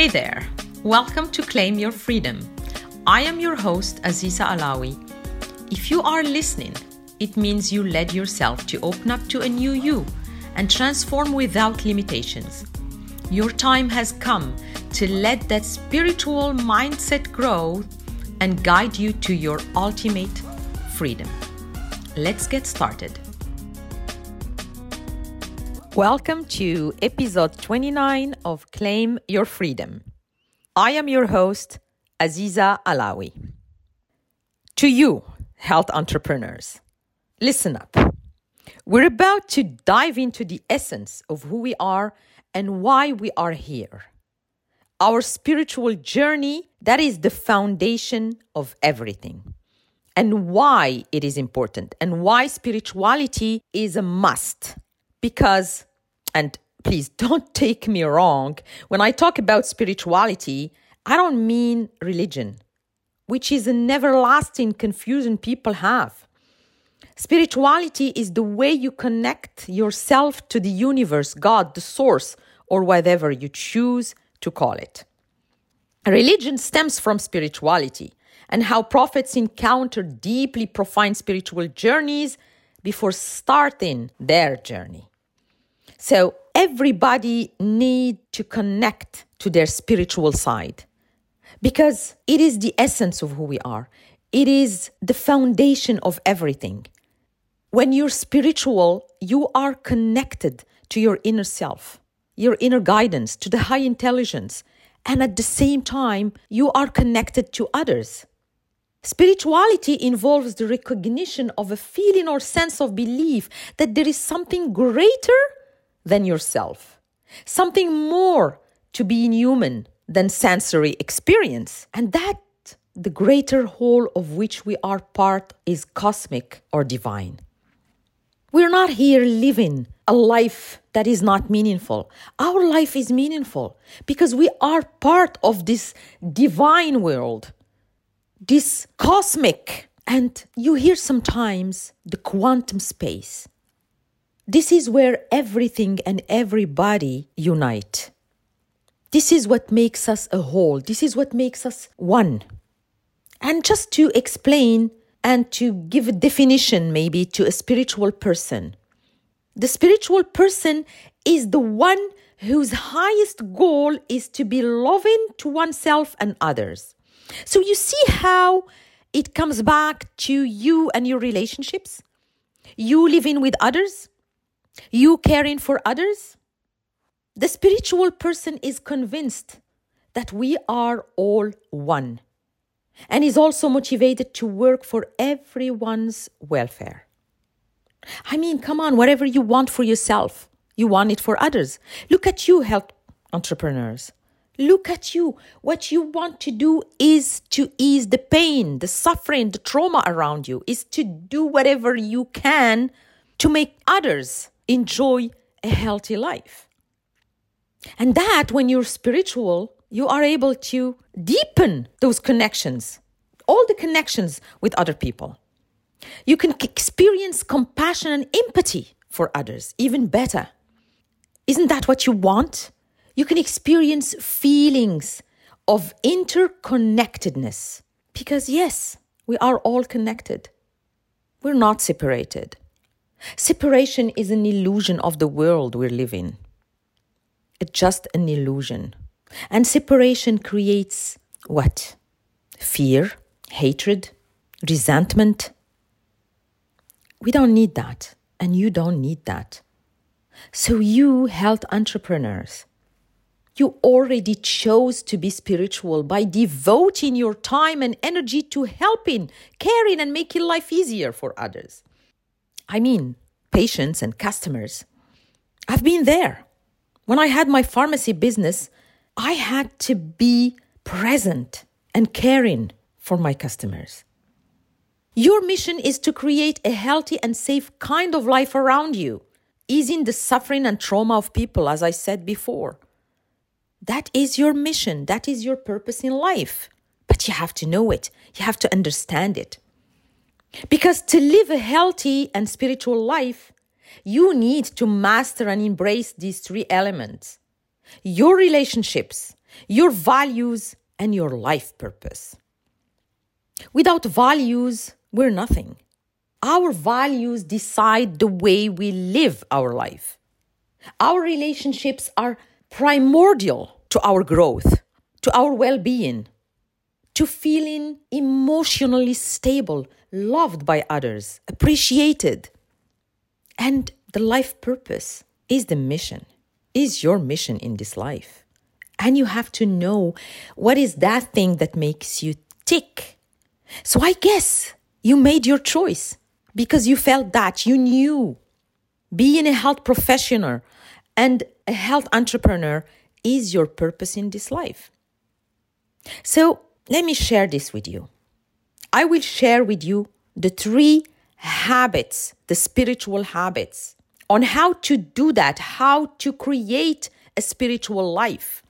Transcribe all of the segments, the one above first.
Hey there, welcome to Claim Your Freedom. I am your host, Aziza Alawi. If you are listening, it means you led yourself to open up to a new you and transform without limitations. Your time has come to let that spiritual mindset grow and guide you to your ultimate freedom. Let's get started. Welcome to episode 29 of Claim Your Freedom. I am your host, Aziza Alawi. To you, health entrepreneurs, listen up. We're about to dive into the essence of who we are and why we are here. Our spiritual journey, that is the foundation of everything. And why it is important and why spirituality is a must. Because, and please don't take me wrong, when I talk about spirituality, I don't mean religion, which is an everlasting confusion people have. Spirituality is the way you connect yourself to the universe, God, the source, or whatever you choose to call it. Religion stems from spirituality and how prophets encounter deeply profound spiritual journeys before starting their journey. So everybody need to connect to their spiritual side because it is the essence of who we are. It is the foundation of everything. When you're spiritual, you are connected to your inner self, your inner guidance, to the high intelligence, and at the same time, you are connected to others. Spirituality involves the recognition of a feeling or sense of belief that there is something greater than yourself, something more to being human than sensory experience, and that the greater whole of which we are part is cosmic or divine. We're not here living a life that is not meaningful. Our life is meaningful because we are part of this divine world, this cosmic, and you hear sometimes the quantum space. This is where everything and everybody unite. This is what makes us a whole. This is what makes us one. And just to explain and to give a definition maybe to a spiritual person. The spiritual person is the one whose highest goal is to be loving to oneself and others. So you see how it comes back to you and your relationships? You living with others? You caring for others? The spiritual person is convinced that we are all one and is also motivated to work for everyone's welfare. I mean, come on, whatever you want for yourself, you want it for others. Look at you, health entrepreneurs. Look at you. What you want to do is to ease the pain, the suffering, the trauma around you, is to do whatever you can to make others enjoy a healthy life. And that, when you're spiritual, you are able to deepen those connections, all the connections with other people. You can experience compassion and empathy for others even better. Isn't that what you want? You can experience feelings of interconnectedness because, yes, we are all connected. We're not separated. Separation is an illusion of the world we're living. It's just an illusion. And separation creates what? Fear, hatred, resentment. We don't need that, and you don't need that. So, you health entrepreneurs, you already chose to be spiritual by devoting your time and energy to helping, caring, and making life easier for others. I mean, patients and customers. I've been there. When I had my pharmacy business, I had to be present and caring for my customers. Your mission is to create a healthy and safe kind of life around you, easing the suffering and trauma of people, as I said before. That is your mission, that is your purpose in life. But you have to know it, you have to understand it. Because to live a healthy and spiritual life, you need to master and embrace these three elements your relationships, your values, and your life purpose. Without values, we're nothing. Our values decide the way we live our life. Our relationships are primordial to our growth, to our well being, to feeling emotionally stable, loved by others, appreciated. And the life purpose is the mission, is your mission in this life. And you have to know what is that thing that makes you tick. So I guess you made your choice because you felt that you knew being a health professional and a health entrepreneur is your purpose in this life. So let me share this with you. I will share with you the three habits, the spiritual habits, on how to do that, how to create a spiritual life.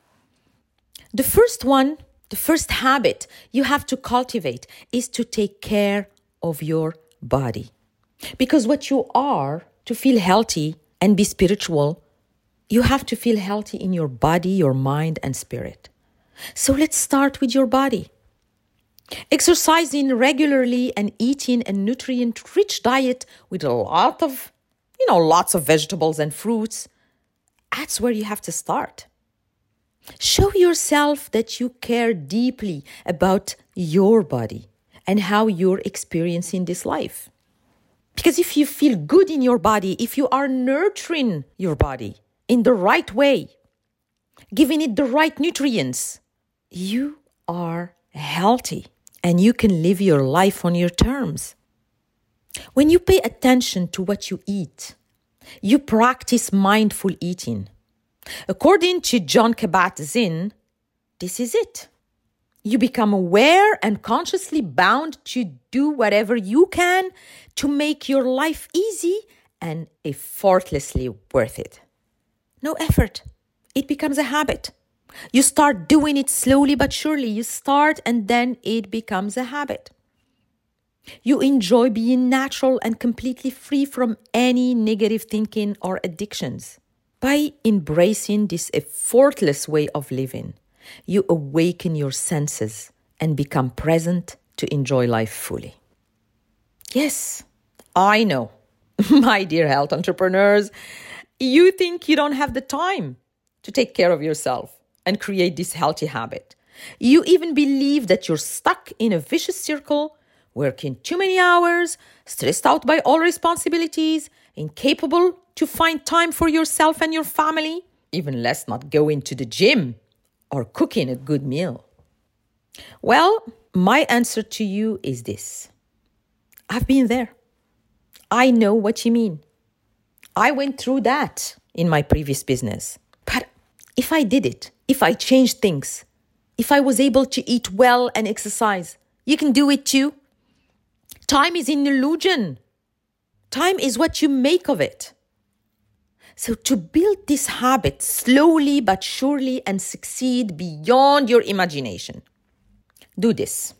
The first one, the first habit you have to cultivate is to take care of your body. Because what you are to feel healthy and be spiritual, you have to feel healthy in your body, your mind, and spirit. So let's start with your body. Exercising regularly and eating a nutrient rich diet with a lot of, you know, lots of vegetables and fruits, that's where you have to start. Show yourself that you care deeply about your body and how you're experiencing this life. Because if you feel good in your body, if you are nurturing your body in the right way, giving it the right nutrients, you are healthy and you can live your life on your terms. When you pay attention to what you eat, you practice mindful eating. According to Jon Kabat-Zinn, this is it. You become aware and consciously bound to do whatever you can to make your life easy and effortlessly worth it. No effort. It becomes a habit. You start doing it slowly but surely. You start and then it becomes a habit. You enjoy being natural and completely free from any negative thinking or addictions. By embracing this effortless way of living, you awaken your senses and become present to enjoy life fully. Yes, I know, my dear health entrepreneurs, you think you don't have the time to take care of yourself and create this healthy habit. You even believe that you're stuck in a vicious circle, working too many hours, stressed out by all responsibilities, incapable to find time for yourself and your family, even less not going to the gym or cooking a good meal. Well, my answer to you is this I've been there. I know what you mean. I went through that in my previous business. If I did it, if I changed things, if I was able to eat well and exercise, you can do it too. Time is an illusion. Time is what you make of it. So, to build this habit slowly but surely and succeed beyond your imagination, do this.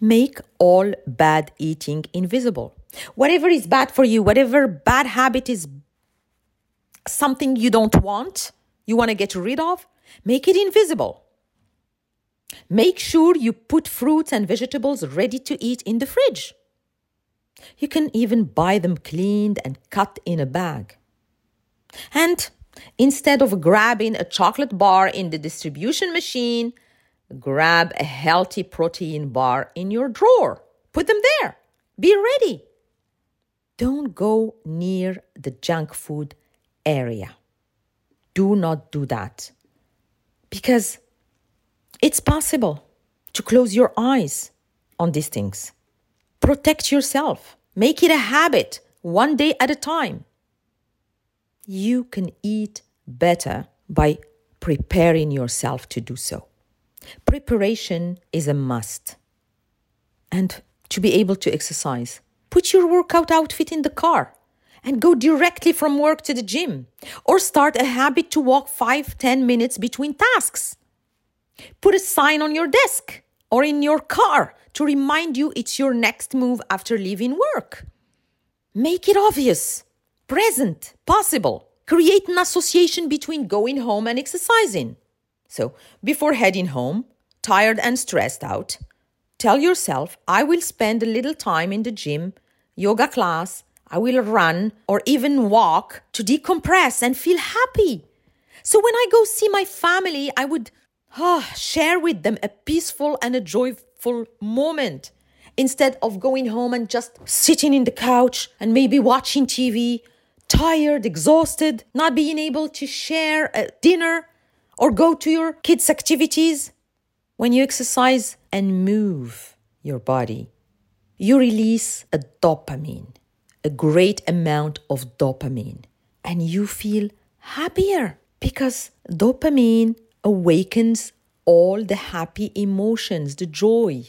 Make all bad eating invisible. Whatever is bad for you, whatever bad habit is something you don't want, you want to get rid of, Make it invisible. Make sure you put fruits and vegetables ready to eat in the fridge. You can even buy them cleaned and cut in a bag. And instead of grabbing a chocolate bar in the distribution machine, grab a healthy protein bar in your drawer. Put them there. Be ready. Don't go near the junk food area. Do not do that because it's possible to close your eyes on these things. Protect yourself, make it a habit one day at a time. You can eat better by preparing yourself to do so. Preparation is a must. And to be able to exercise, put your workout outfit in the car and go directly from work to the gym or start a habit to walk 5 10 minutes between tasks. Put a sign on your desk or in your car to remind you it's your next move after leaving work. Make it obvious present possible. Create an association between going home and exercising. So, before heading home, tired and stressed out, tell yourself, I will spend a little time in the gym, yoga class, I will run or even walk to decompress and feel happy. So when I go see my family, I would oh, share with them a peaceful and a joyful moment instead of going home and just sitting in the couch and maybe watching TV, tired, exhausted, not being able to share a dinner or go to your kids' activities. When you exercise and move your body, you release a dopamine, a great amount of dopamine, and you feel happier because dopamine awakens all the happy emotions, the joy.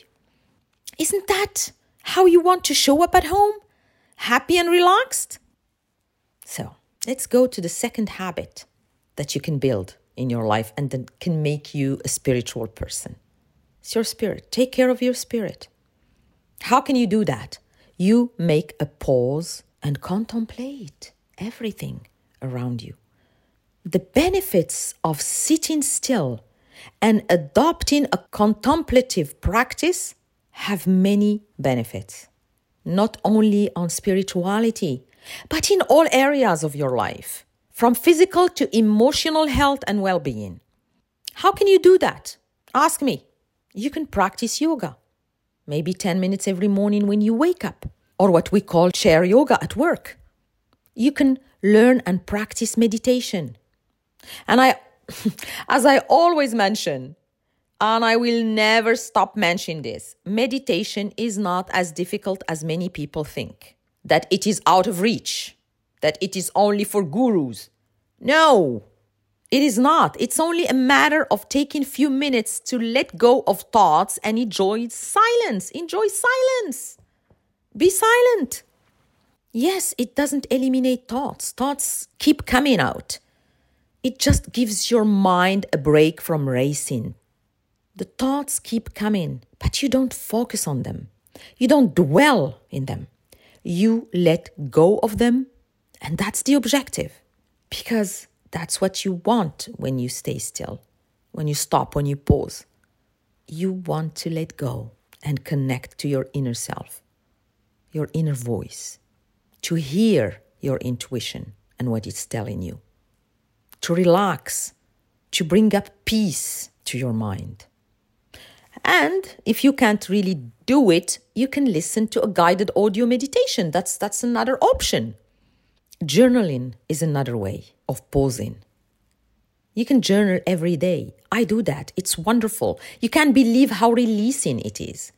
Isn't that how you want to show up at home? Happy and relaxed? So let's go to the second habit that you can build in your life and that can make you a spiritual person. It's your spirit. Take care of your spirit. How can you do that? You make a pause and contemplate everything around you. The benefits of sitting still and adopting a contemplative practice have many benefits, not only on spirituality, but in all areas of your life, from physical to emotional health and well being. How can you do that? Ask me. You can practice yoga, maybe 10 minutes every morning when you wake up, or what we call chair yoga at work. You can learn and practice meditation. And I As I always mention, and I will never stop mentioning this, meditation is not as difficult as many people think, that it is out of reach, that it is only for gurus. No, it is not. It's only a matter of taking few minutes to let go of thoughts and enjoy silence. Enjoy silence. Be silent. Yes, it doesn't eliminate thoughts. Thoughts keep coming out. It just gives your mind a break from racing. The thoughts keep coming, but you don't focus on them. You don't dwell in them. You let go of them, and that's the objective. Because that's what you want when you stay still, when you stop, when you pause. You want to let go and connect to your inner self, your inner voice, to hear your intuition and what it's telling you to relax, to bring up peace to your mind. And if you can't really do it, you can listen to a guided audio meditation. That's, that's another option. Journaling is another way of pausing. You can journal every day. I do that. It's wonderful. You can't believe how releasing it is.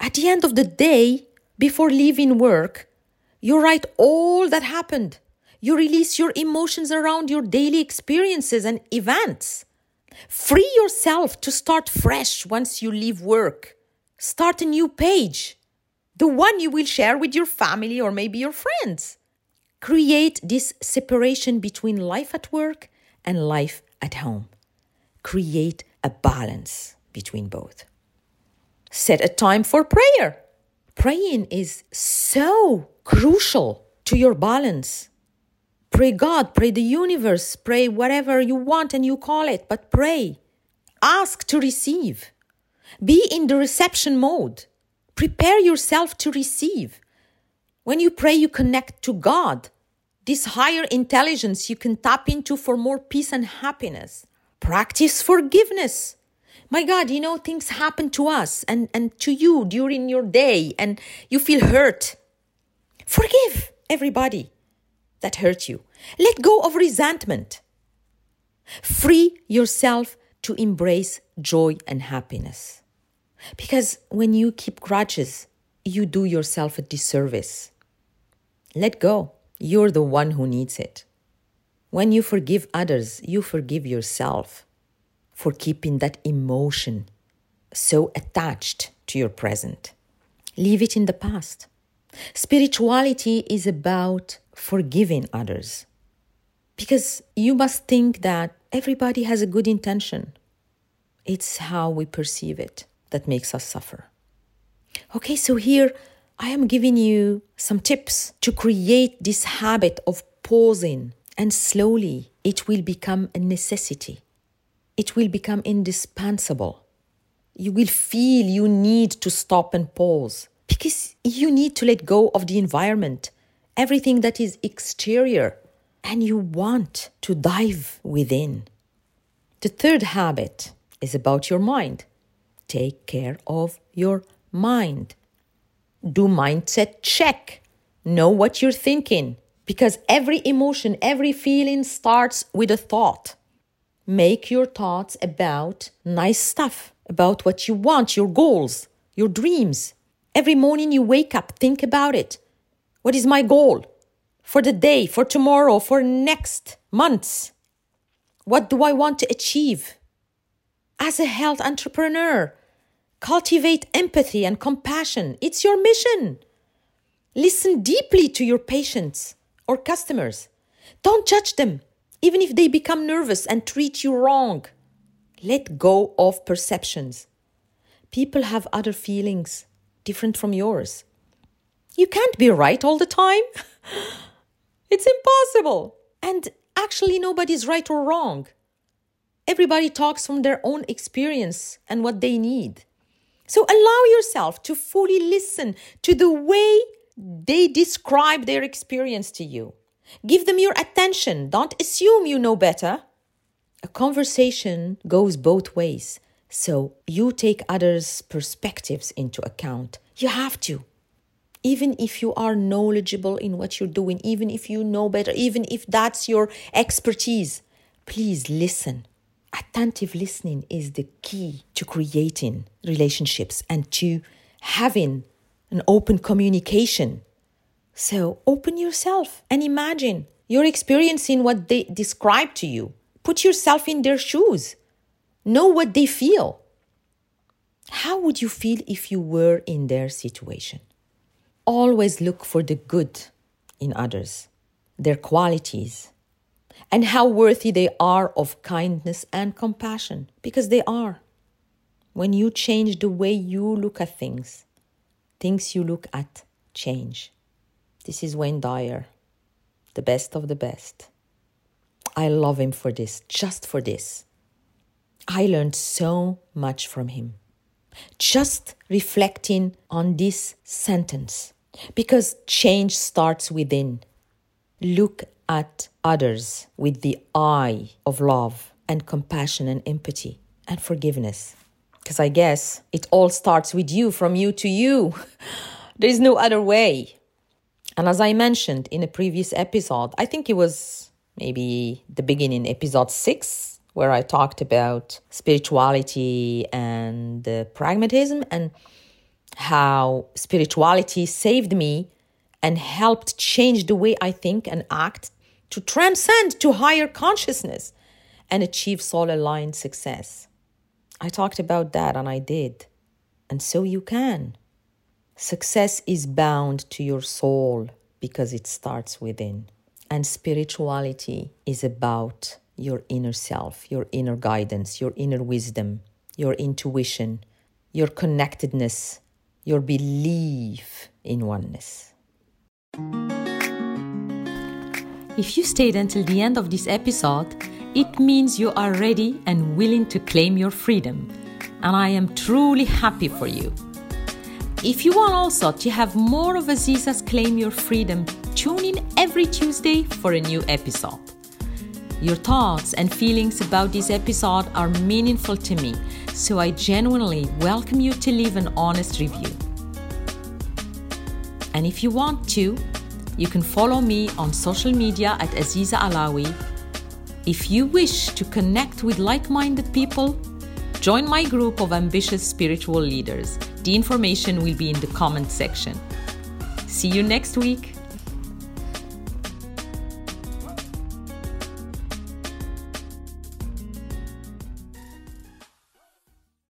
At the end of the day, before leaving work, you write all that happened you release your emotions around your daily experiences and events. Free yourself to start fresh once you leave work. Start a new page, the one you will share with your family or maybe your friends. Create this separation between life at work and life at home. Create a balance between both. Set a time for prayer. Praying is so crucial to your balance Pray God, pray the universe, pray whatever you want and you call it, but pray. Ask to receive. Be in the reception mode. Prepare yourself to receive. When you pray, you connect to God, this higher intelligence you can tap into for more peace and happiness. Practice forgiveness. My God, you know, things happen to us and, and to you during your day, and you feel hurt. Forgive everybody that hurt you. Let go of resentment. Free yourself to embrace joy and happiness. Because when you keep grudges, you do yourself a disservice. Let go. You're the one who needs it. When you forgive others, you forgive yourself for keeping that emotion so attached to your present. Leave it in the past. Spirituality is about forgiving others. Because you must think that everybody has a good intention. It's how we perceive it that makes us suffer. Okay, so here I am giving you some tips to create this habit of pausing, and slowly it will become a necessity. it will become indispensable. You will feel you need to stop and pause because you need to let go of the environment, everything that is exterior, and you want to dive within. The third habit is about your mind. Take care of your mind. Do mindset check. Know what you're thinking because every emotion, every feeling starts with a thought. Make your thoughts about nice stuff, about what you want, your goals, your dreams. Every morning you wake up, think about it. What is my goal for the day, for tomorrow, for next months? What do I want to achieve? As a health entrepreneur, cultivate empathy and compassion. It's your mission. Listen deeply to your patients or customers. Don't judge them, even if they become nervous and treat you wrong. Let go of perceptions. People have other feelings different from yours. You can't be right all the time. it's impossible. And actually, nobody's right or wrong. Everybody talks from their own experience and what they need. So allow yourself to fully listen to the way they describe their experience to you. Give them your attention. Don't assume you know better. A conversation goes both ways. So you take others' perspectives into account. You have to. Even if you are knowledgeable in what you're doing, even if you know better, even if that's your expertise, please listen. Attentive listening is the key to creating relationships and to having an open communication. So open yourself and imagine you're experiencing what they describe to you. Put yourself in their shoes. Know what they feel. How would you feel if you were in their situation? Always look for the good in others, their qualities, and how worthy they are of kindness and compassion, because they are. When you change the way you look at things, things you look at change. This is Wayne Dyer, the best of the best. I love him for this, just for this. I learned so much from him. Just reflecting on this sentence, because change starts within. Look at others with the eye of love and compassion and empathy and forgiveness. Because I guess it all starts with you, from you to you. there is no other way. And as I mentioned in a previous episode, I think it was maybe the beginning, episode six, where I talked about spirituality and uh, pragmatism and how spirituality saved me and helped change the way I think and act to transcend to higher consciousness and achieve soul aligned success. I talked about that and I did. And so you can. Success is bound to your soul because it starts within. And spirituality is about your inner self, your inner guidance, your inner wisdom, your intuition, your connectedness, your belief in oneness. If you stayed until the end of this episode, it means you are ready and willing to claim your freedom. And I am truly happy for you. If you want also to have more of Aziza's Claim Your Freedom, tune in every Tuesday for a new episode. Your thoughts and feelings about this episode are meaningful to me, so I genuinely welcome you to leave an honest review. And if you want to, you can follow me on social media at Aziza Alawi. If you wish to connect with like minded people, join my group of ambitious spiritual leaders. The information will be in the comment section. See you next week.